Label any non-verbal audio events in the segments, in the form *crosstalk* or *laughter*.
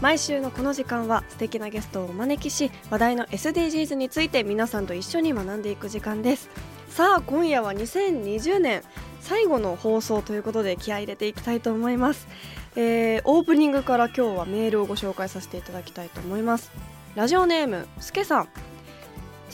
毎週のこの時間は素敵なゲストをお招きし話題の SDGs について皆さんと一緒に学んでいく時間です。さあ今夜は2020年最後の放送ということで気合い入れていきたいと思います、えーオープニングから今日はメールをご紹介させていただきたいと思います。ラジオネームすけさん。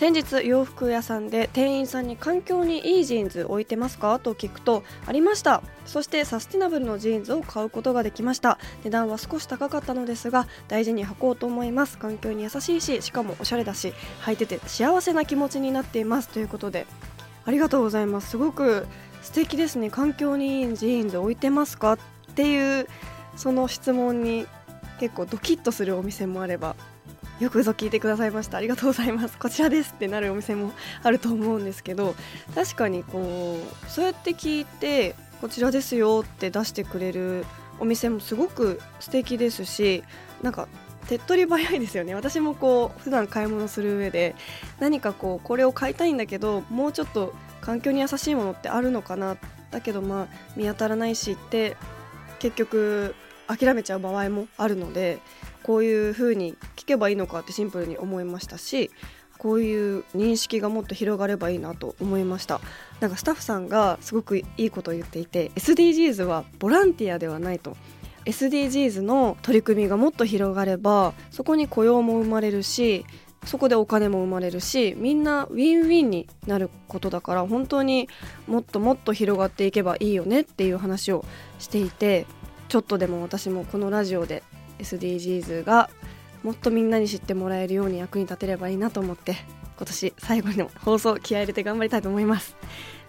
先日洋服屋さんで店員さんに環境にいいジーンズ置いてますか？と聞くとありました。そしてサスティナブルのジーンズを買うことができました。値段は少し高かったのですが大事に履こうと思います。環境に優しいししかもおしゃれだし履いてて幸せな気持ちになっています。ということでありがとうございます。すごく素敵ですね。環境にいいジーンズ置いてますか？っていうその質問に結構ドキッとするお店もあれば。よくぞ聞いてくださいました。ありがとうございます。こちらですってなるお店もあると思うんですけど確かにこうそうやって聞いてこちらですよって出してくれるお店もすごく素敵ですしなんか手っ取り早いですよね。私もこう普段買い物する上で何かこうこれを買いたいんだけどもうちょっと環境に優しいものってあるのかな。だけどまあ見当たらないしって結局諦めちゃう場合もあるのでこういう風に聞けばいいのかってシンプルに思いましたしこういう認識がもっと広がればいいなと思いました。なんかスタッフさんがすごくいいことを言っていて SDGs はボランティアではないと。SDGs の取り組みがもっと広がればそこに雇用も生まれるしそこでお金も生まれるしみんなウィンウィンになることだから本当にもっともっと広がっていけばいいよねっていう話をしていてちょっとでも私もこのラジオで SDGs がもっとみんなに知ってもらえるように役に立てればいいなと思って今年最後の放送気合入れて頑張りたいと思います。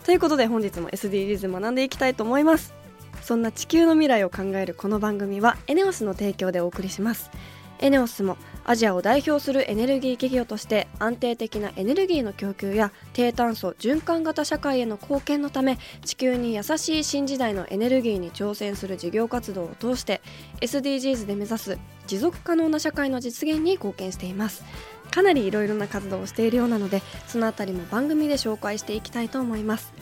ということで本日も SDGs 学んでいきたいと思います。そんな地球の未来を考えるこの番組はエネオスの提供でお送りします。エネオスもアジアを代表するエネルギー企業として安定的なエネルギーの供給や低炭素循環型社会への貢献のため地球に優しい新時代のエネルギーに挑戦する事業活動を通して SDGs で目指す持続可能な社会の実現に貢献しています。かなりいろいろな活動をしているようなのでそのあたりも番組で紹介していきたいと思います。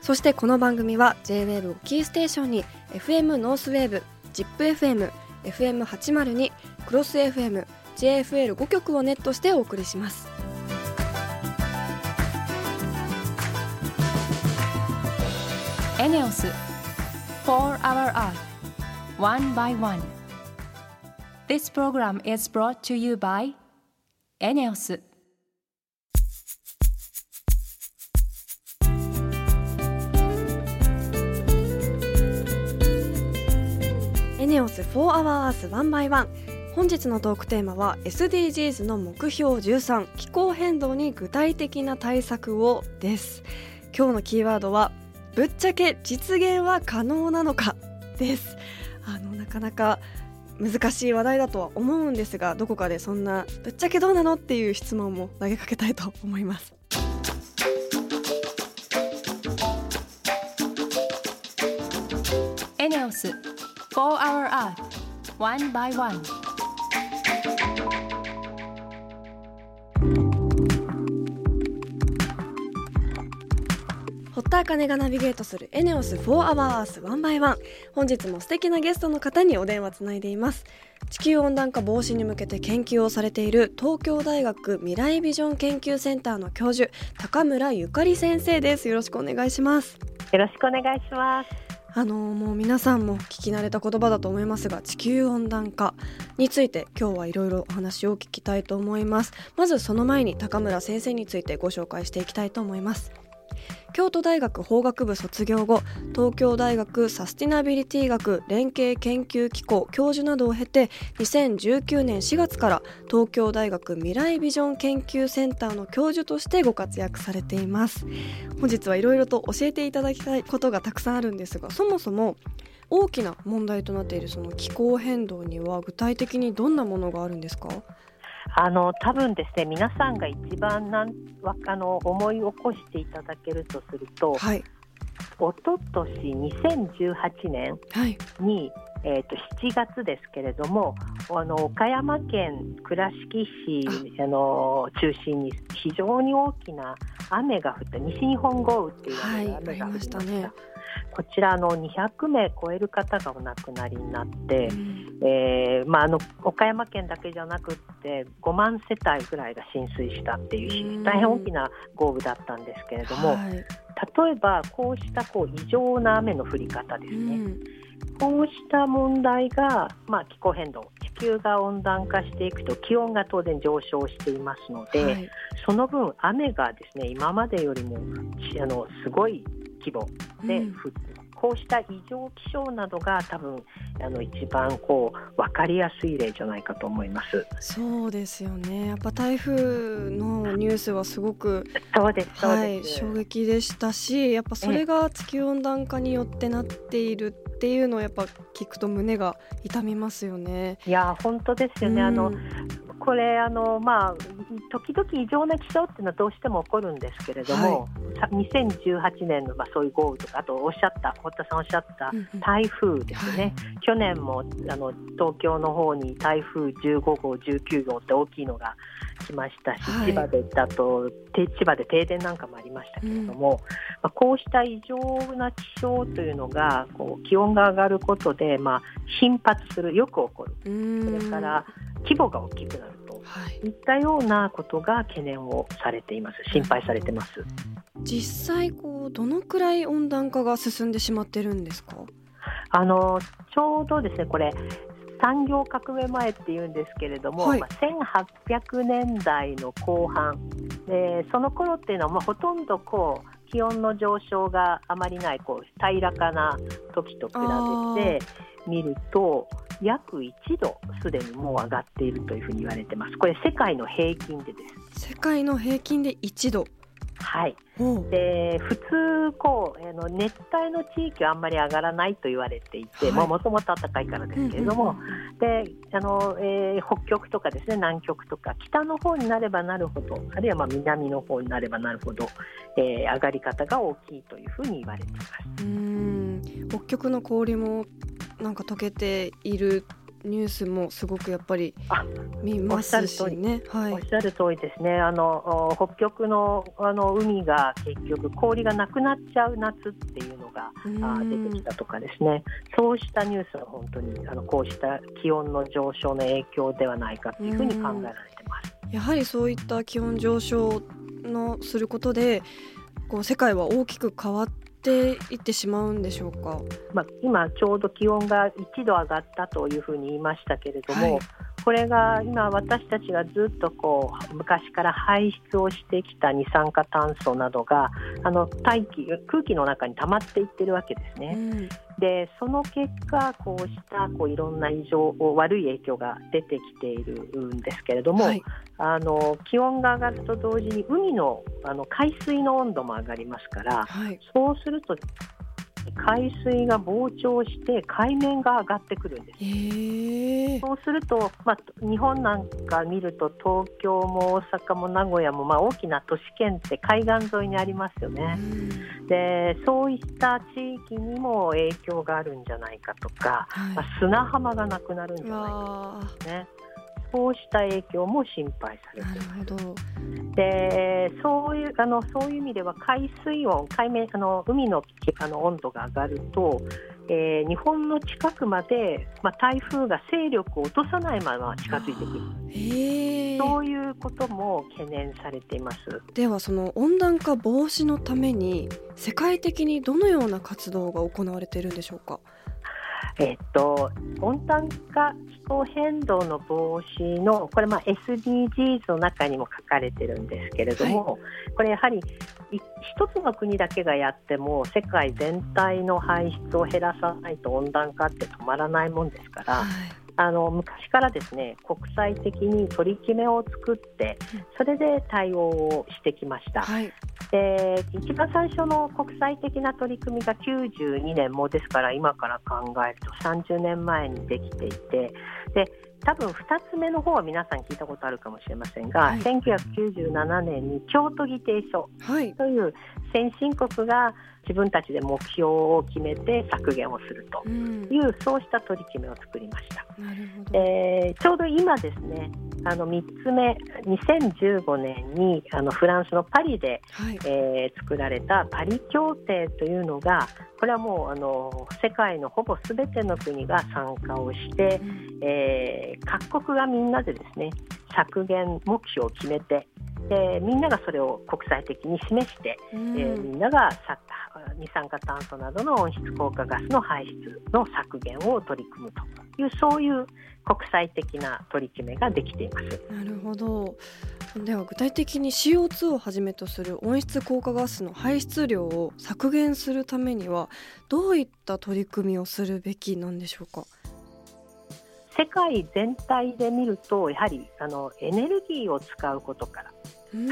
そしてこの番組は JWAVE をキーステーションに FM ノースウェーブ ZIPFM FM802 クロス FM JFL5 局をネットしてお送りしますエネオス For Our Earth One by One This program is brought to you by エネオスエネオス4 Hour Earth 1 by 1本日のトークテーマは SDGs の目標13気候変動に具体的な対策をです。今日のキーワードはぶっちゃけ実現は可能なのか？です。あのなかなか難しい話題だとは思うんですがどこかでそんなぶっちゃけどうなの？っていう質問も投げかけたいと思います。エネオス4 Hour Earth One by One. 堀田茜がナビゲートするエネオス4 Hour Earth 1 by 1本日も素敵なゲストの方にお電話つないでいます。地球温暖化防止に向けて研究をされている東京大学未来ビジョン研究センターの教授高村ゆかり先生です。よろしくお願いします。よろしくお願いします。あのもう皆さんも聞き慣れた言葉だと思いますが地球温暖化について今日はいろいろお話を聞きたいと思います。まずその前に高村先生についてご紹介していきたいと思います京都大学法学部卒業後東京大学サスティナビリティ学連携研究機構教授などを経て2019年4月から東京大学未来ビジョン研究センターの教授としてご活躍されています。本日はいろいろと教えていただきたいことがたくさんあるんですがそもそも大きな問題となっているその気候変動には具体的にどんなものがあるんですか？あの多分ですね皆さんが一番なんわあの思い起こしていただけるとすると、はい。一昨年2018年はい。に、えー、と7月ですけれどもあの岡山県倉敷市あの中心に非常に大きな雨が降った西日本豪雨っていうはい雨が降りまししたたね。こちらあの200名超える方がお亡くなりになってう、ん。えーまあ、あの岡山県だけじゃなくって5万世帯ぐらいが浸水したっていううん。大変大きな豪雨だったんですけれども、はい。例えばこうしたこう異常な雨の降り方ですね、うんこうした問題が、まあ、気候変動地球が温暖化していくと気温が当然上昇していますので、はい。その分雨がですね今までよりもちあのすごい規模でうん。降ってこうした異常気象などが多分あの一番こう分かりやすい例じゃないかと思います。そうですよねやっぱ台風のニュースはすごくそうですはい。衝撃でしたしやっぱそれが地球温暖化によってなっているっていうのをやっぱ聞くと胸が痛みますよね。いや本当ですよね。あのうんこれあのまあ時々異常な気象っていうのはどうしても起こるんですけれども、さ2018年のまあそういう豪雨とかあとおっしゃった堀田さんおっしゃったうんうん。台風ですね、去年もあの東京の方に台風15号、19号って大きいのが来ましたし、はい。千葉でだとて千葉で停電なんかもありましたけれども、まあ、こうした異常な気象というのがこう気温が上がることで、まあ、頻発する、よく起こる、うん。それから規模が大きくなると。はい。いったようなことが懸念をされています、心配されてます。実際こうどのくらい温暖化が進んでしまってるんですか？あのちょうどですねこれ産業革命前っていうんですけれども、はい。まあ、1800年代の後半。でその頃っていうのは、まあ、ほとんどこう気温の上昇があまりないこう平らかな時と比べて見ると約1度すでにもう上がっているというふうに言われてます。これ世界の平均でです。世界の平均で1度はい、で普通こうあの熱帯の地域はあんまり上がらないと言われていて、はいもともと暖かいからですけれども、であの、えー北極とかですね南極とか北の方になればなるほどあるいはまあ南の方になればなるほど、えー上がり方が大きいというふうに言われています。うん北極の氷もなんか溶けているニュースもすごくやっぱりあ見ますしね。はい。おっしゃる通りですね、あのお北極のあの海が結局、氷がなくなっちゃう夏っていうのが出てきたとかですね、そうしたニュースは本当にあのこうした気温の上昇の影響ではないかというふうに考えられてます。やはりそういった気温上昇のすることでこう世界は大きく変わっていってしまうんでしょうか？まあ、今、ちょうど気温が1度上がったというふうに言いましたけれども、はいこれが今、私たちがずっとこう昔から排出をしてきた二酸化炭素などがあの大気空気の中に溜まっていってるわけですね。うん。でその結果、こうしたこういろんな異常悪い影響が出てきているんですけれども、はい。あの気温が上がると同時に海のあの海水の温度も上がりますからはい。そうすると海水が膨張して海面が上がってくるんです。そうすると、まあ、日本なんか見ると東京も大阪も名古屋も、まあ、大きな都市圏って海岸沿いにありますよね。でそういった地域にも影響があるんじゃないかとか、まはあ、砂浜がなくなるんじい、ゃないかわとかねそうした影響も心配されあています。なるほど。でそういうあのそういう意味では海水温海面あの海のあの温度が上がると、えー日本の近くまで、まあ、台風が勢力を落とさないまま近づいてくるへえそういうことも懸念されています。ではその温暖化防止のために世界的にどのような活動が行われているんでしょうか？えっと、温暖化気候変動の防止のこれ、まあ、SDGs の中にも書かれてるんですけれども、これやはりい一つの国だけがやっても世界全体の排出を減らさないと温暖化って止まらないもんですから、はいあの昔からですね国際的に取り決めを作ってそれで対応をしてきました。はいで一番最初の国際的な取り組みが92年もですから今から考えると30年前にできていてで多分2つ目の方は皆さん聞いたことあるかもしれませんが、はい。1997年に京都議定書はい。という先進国が自分たちで目標を決めて削減をするとうん。いうそうした取り決めを作りました。えーちょうど今ですねあの3つ目2015年にあのフランスのパリで、はい。えー作られたパリ協定というのがこれはもうあの世界のほぼすべての国が参加をして、えー各国がみんなでですね削減目標を決めてでみんながそれを国際的に示して、うん。えーみんながさ二酸化炭素などの温室効果ガスの排出の削減を取り組むというそういう国際的な取り決めができています。なるほど。では具体的に CO2 をはじめとする温室効果ガスの排出量を削減するためにはどういった取り組みをするべきなんでしょうか？世界全体で見るとやはりあのエネルギーを使うことから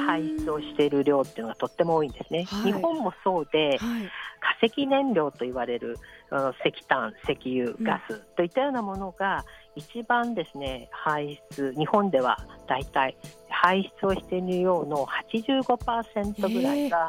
排出をしている量っていうのがとっても多いんですね。はい。日本もそうではい化石燃料と言われる石炭、石油、ガスといったようなものが一番ですね排出日本ではだいたい排出をしている量の85%ぐらいが、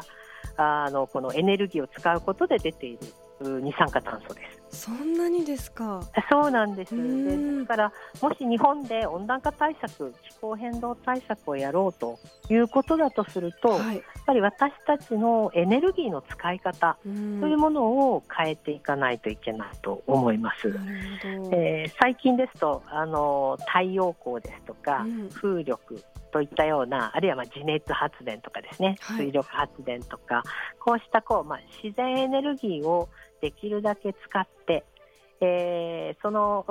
あのこのエネルギーを使うことで出ているう二酸化炭素です。そんなにですか？そうなんです。でうんですから、もし日本で温暖化対策、気候変動対策をやろうということだとすると、やっはいぱり私たちのエネルギーの使い方うん。というものを変えていかないといけないと思います。えー最近ですとあの太陽光ですとか、うん。風力といったようなあるいはまあ地熱発電とかですね、はい。水力発電とかこうしたこう、まあ、自然エネルギーをできるだけ使って、えーその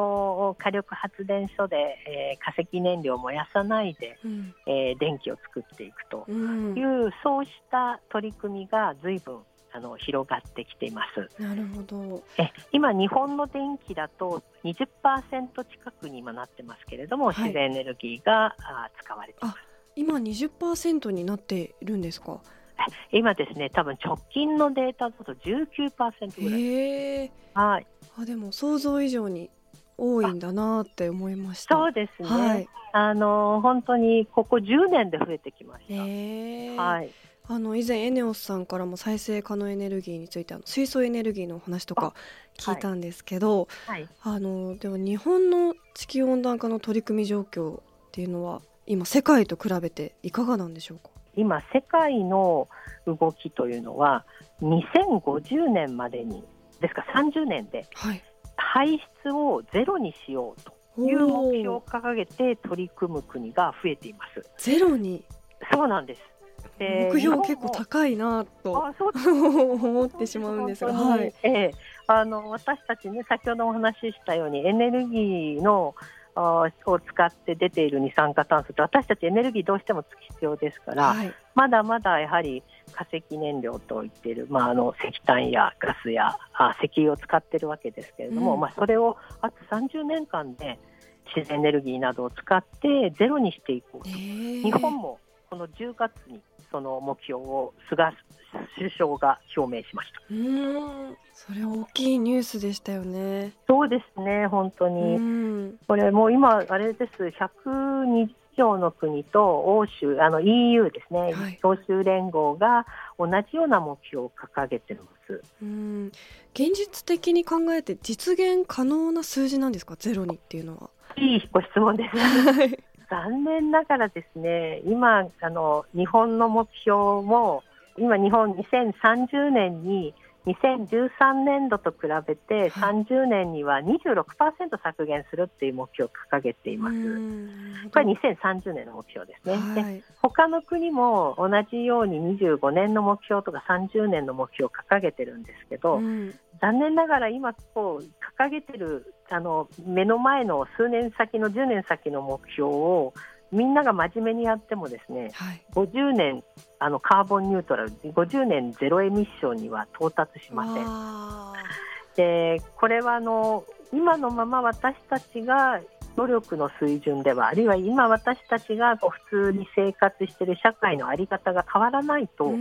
お火力発電所で、えー化石燃料を燃やさないで、うん。えー電気を作っていくとうん。いう、そうした取り組みが随分あの広がってきています。なるほどえ今、日本の電気だと20%近くに今なってますけれども、はい自然エネルギーがあ使われています。今20%になっているんですか？今ですね、多分直近のデータだと19%ぐらい。へえはい、あでも想像以上に多いんだなって思いましたそうですね。はいあの本当にここ10年で増えてきました。はい、あの以前エネオスさんからも再生可能エネルギーについてあの水素エネルギーのお話とか聞いたんですけど、はい、あのでは日本の地球温暖化の取り組み状況っていうのは今世界と比べていかがなんでしょうか？今、世界の動きというのは、2050年までに、ですから30年ではい。排出をゼロにしようという目標を掲げて取り組む国が増えています。ゼロに？そうなんです。で目標結構高いなと *laughs* 思ってしまうんですが、はい、ええ。あの私たちね、先ほどお話ししたように、エネルギーのあを使って出ている二酸化炭素って、私たちエネルギーどうしても必要ですから、はい、まだまだやはり化石燃料といっている、まあ、あの石炭やガスやあ石油を使っているわけですけれども、うん。まあ、それをあと30年間で自然エネルギーなどを使ってゼロにしていこうと。日日本もこの10月にその目標を菅首相が表明しました。うーんそれ大きいニュースでしたよね。そうですね、本当うに。んこれもう今、あれです、120以上の国と欧州、あの EU ですね、はい欧州連合が同じような目標を掲げてます。うん現実的に考えて実現可能な数字なんですか？ゼロにっていうのは。いいご質問です。はい残念ながらですね、今、あの日本の目標も、今、日本2030年に2013年度と比べて、はい30年には26%削減するっていう目標を掲げています。うんこれは2030年の目標ですね。ではい他の国も同じように25年の目標とか30年の目標を掲げてるんですけど、うん残念ながら今こう掲げてるあの目の前の数年先の10年先の目標をみんなが真面目にやってもですねはい50年あのカーボンニュートラル50年ゼロエミッションには到達しません。あでこれはあの今のまま私たちが努力の水準ではあるいは今私たちが普通に生活している社会の在り方が変わらないと、やっ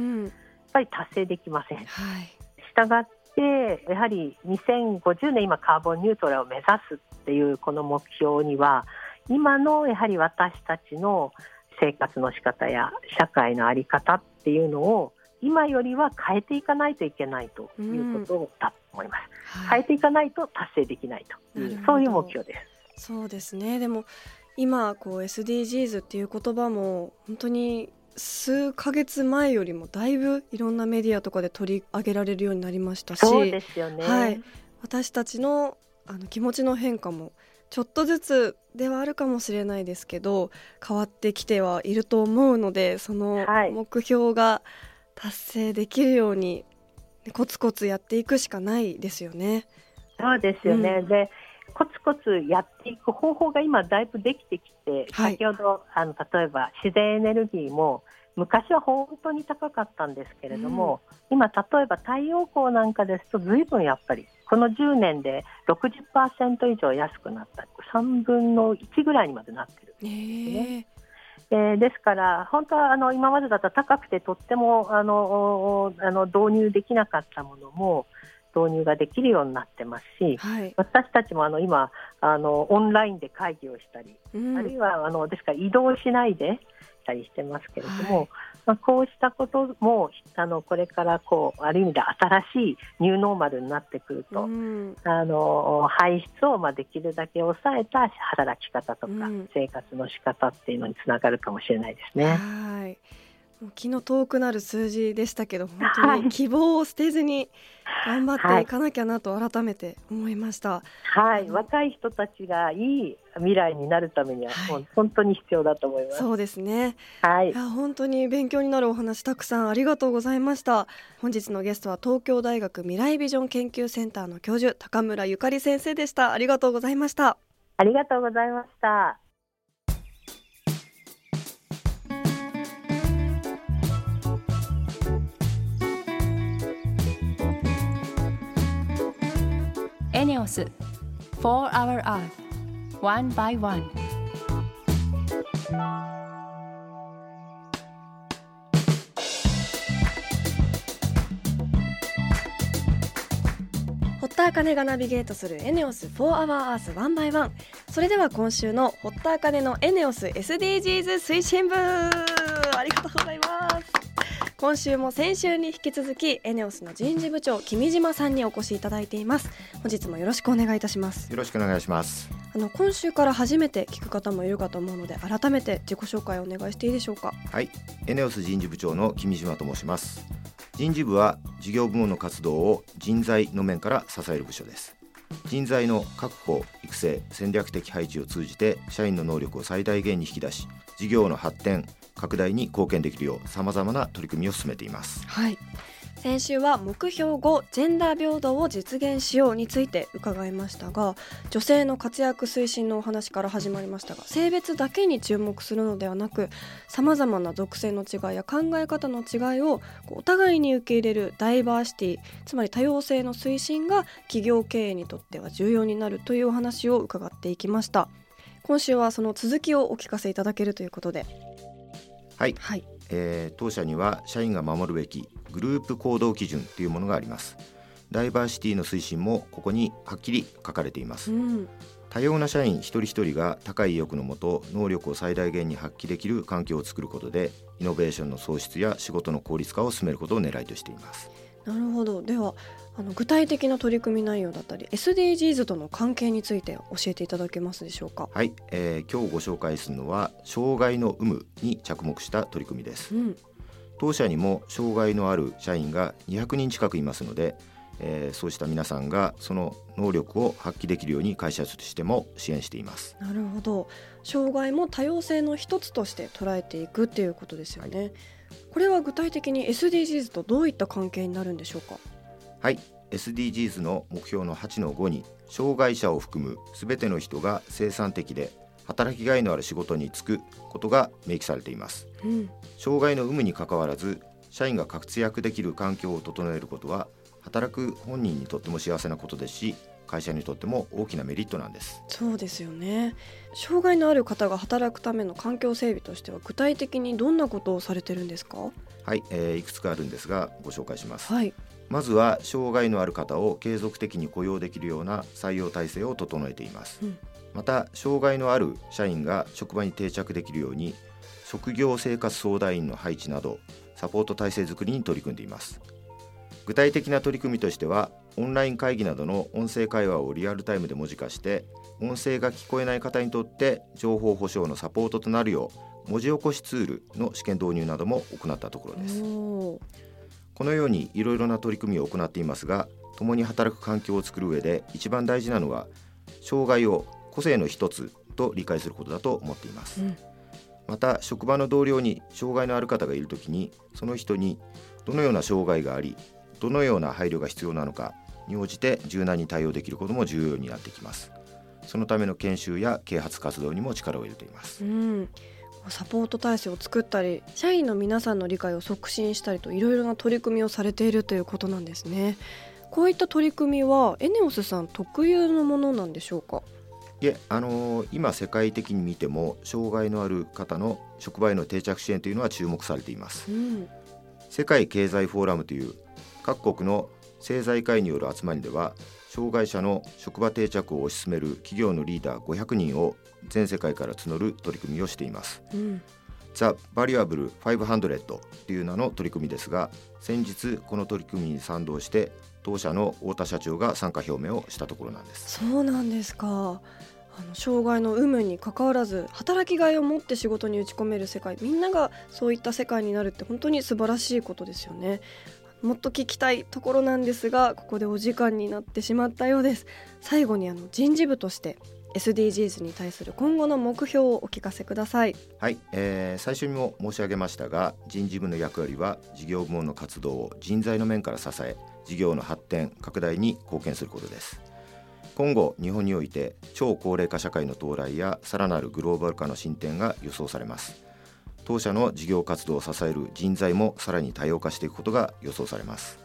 ぱり達成できません。はい、したがってやはり2050年今カーボンニュートラルを目指すっていうこの目標には今のやはり私たちの生活の仕方や社会の在り方っていうのを今よりは変えていかないといけないということだと思います、うん。はい、変えていかないと達成できないというそういう目標です。そうですね。でも今こう SDGs っていう言葉も本当に数ヶ月前よりもだいぶいろんなメディアとかで取り上げられるようになりましたしそうですよね、はい、私たちのあの気持ちの変化もちょっとずつではあるかもしれないですけど変わってきてはいると思うのでその目標が達成できるように、コツコツやっていくしかないですよね。そうですよね、うん、でコツコツやっていく方法が今だいぶできてきて、はい、先ほどあの例えば自然エネルギーも昔は本当に高かったんですけれども、うん、今例えば太陽光なんかですとずいぶんやっぱりこの10年で60%以上安くなった。3分の1ぐらいにまでなってるんですね。えー、ですから本当はあの今までだったら高くてとってもあのあの導入できなかったものも導入ができるようになってますし、はい、私たちもあの今あのオンラインで会議をしたり、うん、あるいはあのですから移動しないでしたりしてますけれども、はい、まあ、こうしたこともあのこれからこうある意味で新しいニューノーマルになってくると、うん、あの排出をまあできるだけ抑えた働き方とか、生活の仕方っていうのにつながるかもしれないですね。はい気の遠くなる数字でしたけど本当に希望を捨てずに頑張ってい。かなきゃなと改めて思いました、はい、はい、若い人たちがいい未来になるためには、はい、本当に必要だと思います。そうですね。はい。いや本当に勉強になるお話たくさんありがとうございました。本日のゲストは東京大学未来ビジョン研究センターの教授高村ゆかり先生でした。ありがとうございました。ありがとうございましたネオス For Our Earth One. by One 堀田茜がナビゲートするエネオス For Our Earth One by One. それでは今週の堀田茜のエネオス SDGs 推進部。ありがとうございます。今週も先週に引き続きエネオスの人事部長君島さんにお越しいただいています。本日もよろしくお願いいたします。よろしくお願いします。あの今週から初めて聞く方もいるかと思うので改めて自己紹介をお願いしていいでしょうか？はい。エネオス人事部長の君島と申します。人事部は事業部門の活動を人材の面から支える部署です。人材の確保育成戦略的配置を通じて社員の能力を最大限に引き出し事業の発展拡大に貢献できるようさまざまな取り組みを進めています。はい。先週は目標5ジェンダー平等を実現しようについて伺いましたが女性の活躍推進のお話から始まりましたが性別だけに注目するのではなくさまざまな属性の違いや考え方の違いをお互いに受け入れるダイバーシティつまり多様性の推進が企業経営にとっては重要になるというお話を伺っていきました。今週はその続きをお聞かせいただけるということで。はい、はい、えー、当社には社員が守るべきグループ行動基準というものがあります。ダイバーシティの推進もここにはっきり書かれています、うん、多様な社員一人一人が高い意欲のもと能力を最大限に発揮できる環境を作ることでイノベーションの創出や仕事の効率化を進めることを狙いとしていますなるほど。ではあの具体的な取り組み内容だったり SDGs との関係について教えていただけますでしょうか？はい、えー、今日ご紹介するのは障害の有無に着目した取り組みです、うん、当社にも障害のある社員が200人近くいますので、えー、そうした皆さんがその能力を発揮できるように会社としても支援しています。なるほど。障害も多様性の一つとして捉えていくっていうことですよね、はいこれは具体的に SDGs とどういった関係になるんでしょうか？はい。SDGs の目標の8の5に障害者を含むすべての人が生産的で働きがいのある仕事に就くことが明記されています、うん、障害の有無にかかわらず社員が活躍できる環境を整えることは働く本人にとっても幸せなことですし会社にとっても大きなメリットなんです。そうですよね。障害のある方が働くための環境整備としては具体的にどんなことをされてるんですか？はい、えー、いくつかあるんですがご紹介します、はい、まずは障害のある方を継続的に雇用できるような採用体制を整えています、うん、また障害のある社員が職場に定着できるように職業生活相談員の配置などサポート体制づくりに取り組んでいます。具体的な取り組みとしてはオンライン会議などの音声会話をリアルタイムで文字化して音声が聞こえない方にとって情報保障のサポートとなるよう文字起こしツールの試験導入なども行ったところです。このようにいろいろな取り組みを行っていますが共に働く環境を作る上で一番大事なのは障害を個性の一つと理解することだと思っています、うん、また職場の同僚に障害のある方がいるときにその人にどのような障害がありどのような配慮が必要なのかに応じて柔軟に対応できることも重要になってきます。そのための研修や啓発活動にも力を入れています、うん、サポート体制を作ったり社員の皆さんの理解を促進したりといろいろな取り組みをされているということなんですね。こういった取り組みはエネオスさん特有のものなんでしょうか？いえ、あのー、今世界的に見ても障害のある方の職場への定着支援というのは注目されています、うん、世界経済フォーラムという各国の政財界による集まりでは障害者の職場定着を推し進める企業のリーダー500人を全世界から募る取り組みをしています、うん、ザ・バリアブル500という名の取り組みですが先日この取り組みに賛同して当社の太田社長が参加表明をしたところなんです。そうなんですか。あの障害の有無にかかわらず働きがいを持って仕事に打ち込める世界みんながそういった世界になるって本当に素晴らしいことですよねもっと聞きたいところなんですがここでお時間になってしまったようです。最後にあの人事部として SDGs に対する今後の目標をお聞かせください。はい、えー、最初にも申し上げましたが人事部の役割は事業部門の活動を人材の面から支え事業の発展拡大に貢献することです。今後日本において超高齢化社会の到来やさらなるグローバル化の進展が予想されます。当社の事業活動を支える人材もさらに多様化していくことが予想されます。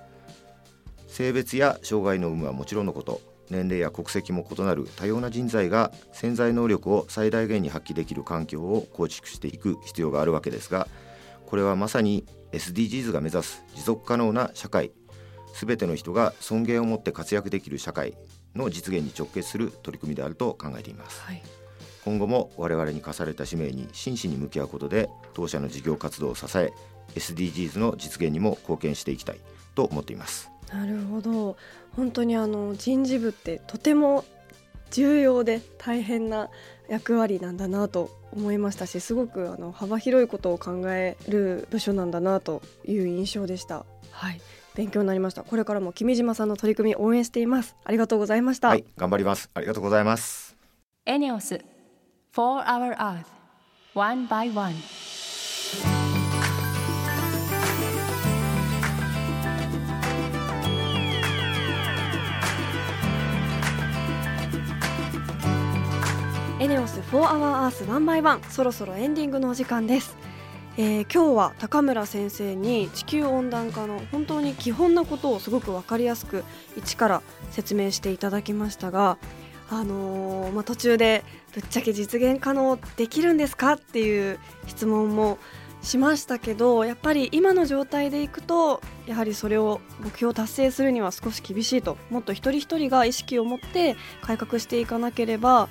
性別や障害の有無はもちろんのこと年齢や国籍も異なる多様な人材が潜在能力を最大限に発揮できる環境を構築していく必要があるわけですがこれはまさに SDGs が目指す持続可能な社会すべての人が尊厳を持って活躍できる社会の実現に直結する取り組みであると考えています、はい。今後も我々に課された使命に真摯に向き合うことで当社の事業活動を支え SDGs の実現にも貢献していきたいと思っています。なるほど。本当にあの人事部ってとても重要で大変な役割なんだなと思いましたしすごくあの幅広いことを考える部署なんだなという印象でした。はい。勉強になりました。これからも君島さんの取り組み応援しています。ありがとうございました。はい頑張ります。ありがとうございます。エネオス for our earth, one by one. エネオス4 Hour Earth 1 by 1そろそろエンディングのお時間です、えー、今日は高村先生に地球温暖化の本当に基本なことをすごく分かりやすく一から説明していただきましたがあのー、まあ、途中でぶっちゃけ実現可能できるんですかっていう質問もしましたけどやっぱり今の状態でいくとやはりそれを目標達成するには少し厳しいともっと一人一人が意識を持って改革していかなければ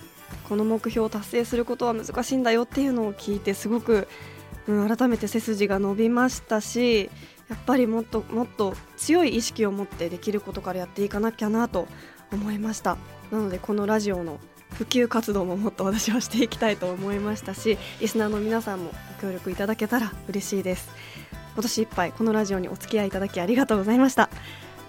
この目標を達成することは難しいんだよっていうのを聞いてすごく、うん、改めて背筋が伸びましたしやっぱりもっともっと強い意識を持ってできることからやっていかなきゃなと思いました。なのでこのラジオの普及活動ももっと私はしていきたいと思いましたしリスナーの皆さんもご協力いただけたら嬉しいです。今年いっぱいこのラジオにお付き合いいただきありがとうございました。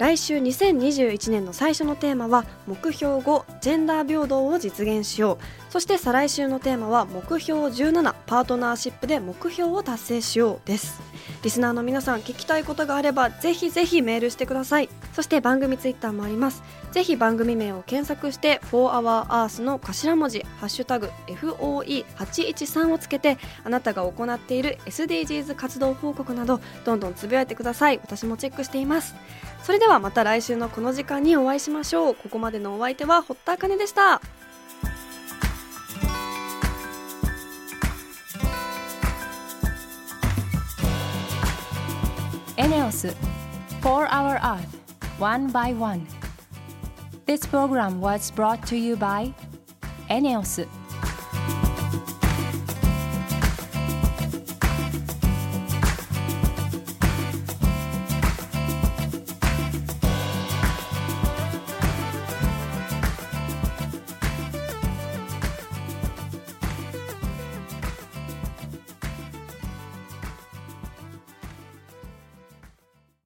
来週2021年の最初のテーマは目標5ジェンダー平等を実現しよう。そして再来週のテーマは目標17パートナーシップで目標を達成しようです。リスナーの皆さん聞きたいことがあればぜひぜひメールしてください。そして番組ツイッターもあります。ぜひ番組名を検索して「4HourEarth」の頭文字「ハッシュタグ #FOE813」をつけてあなたが行っている SDGs 活動報告などどんどんつぶやいてください。私もチェックしています。それではまた来週のこの時間にお会いしましょう。ここまでのお相手は堀田茜でした。エネオス4 Hour Earth One by One. This program was brought to you by ENEOS